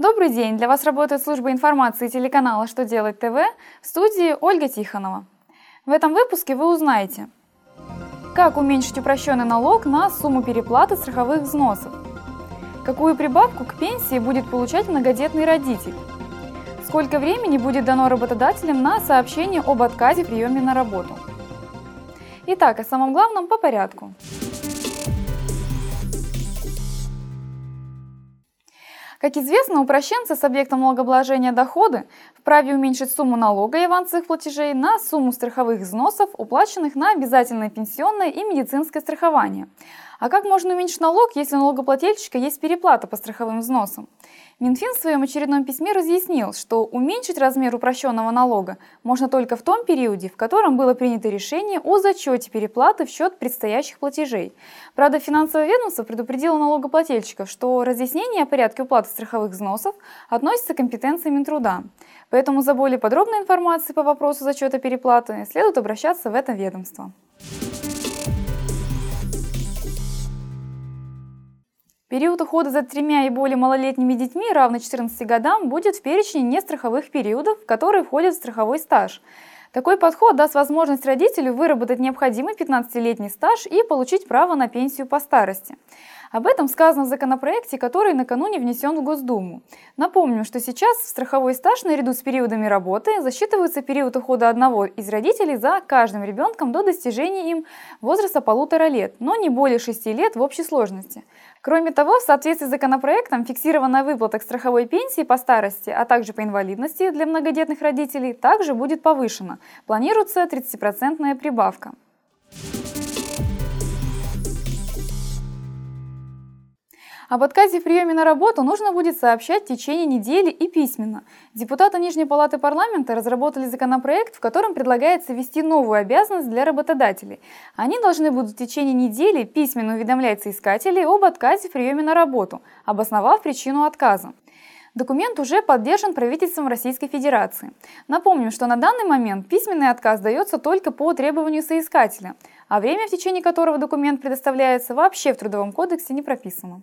Добрый день! Для вас работает служба информации телеканала «Что делать ТВ» в студии Ольга Тихонова. В этом выпуске вы узнаете, как уменьшить упрощенный налог на сумму переплаты страховых взносов, какую прибавку к пенсии будет получать многодетный родитель, сколько времени будет дано работодателям на сообщение об отказе в приеме на работу. Итак, о самом главном по порядку. Как известно, упрощенцы с объектом налогообложения доходы вправе уменьшить сумму налога и авансовых платежей на сумму страховых взносов, уплаченных на обязательное пенсионное и медицинское страхование. А как можно уменьшить налог, если у налогоплательщика есть переплата по страховым взносам? Минфин в своем очередном письме разъяснил, что уменьшить размер упрощенного налога можно только в том периоде, в котором было принято решение о зачете переплаты в счет предстоящих платежей. Правда, финансовое ведомство предупредило налогоплательщиков, что разъяснение о порядке уплаты страховых взносов относится к компетенции Минтруда. Поэтому за более подробной информацией по вопросу зачета переплаты следует обращаться в это ведомство. Период ухода за тремя и более малолетними детьми, равный 14 годам, будет в перечне нестраховых периодов, в которые входит страховой стаж. Такой подход даст возможность родителю выработать необходимый 15-летний стаж и получить право на пенсию по старости. Об этом сказано в законопроекте, который накануне внесен в Госдуму. Напомним, что сейчас в страховой стаж наряду с периодами работы засчитывается период ухода одного из родителей за каждым ребенком до достижения им возраста полутора лет, но не более шести лет в общей сложности. Кроме того, в соответствии с законопроектом, фиксированная выплата к страховой пенсии по старости, а также по инвалидности для многодетных родителей также будет повышена. Планируется 30% прибавка. Об отказе в приеме на работу нужно будет сообщать в течение недели и письменно. Депутаты Нижней Палаты парламента разработали законопроект, в котором предлагается ввести новую обязанность для работодателей. Они должны будут в течение недели письменно уведомлять соискателей об отказе в приеме на работу, обосновав причину отказа. Документ уже поддержан правительством Российской Федерации. Напомним, что на данный момент письменный отказ дается только по требованию соискателя, а время, в течение которого документ предоставляется, вообще в Трудовом кодексе не прописано.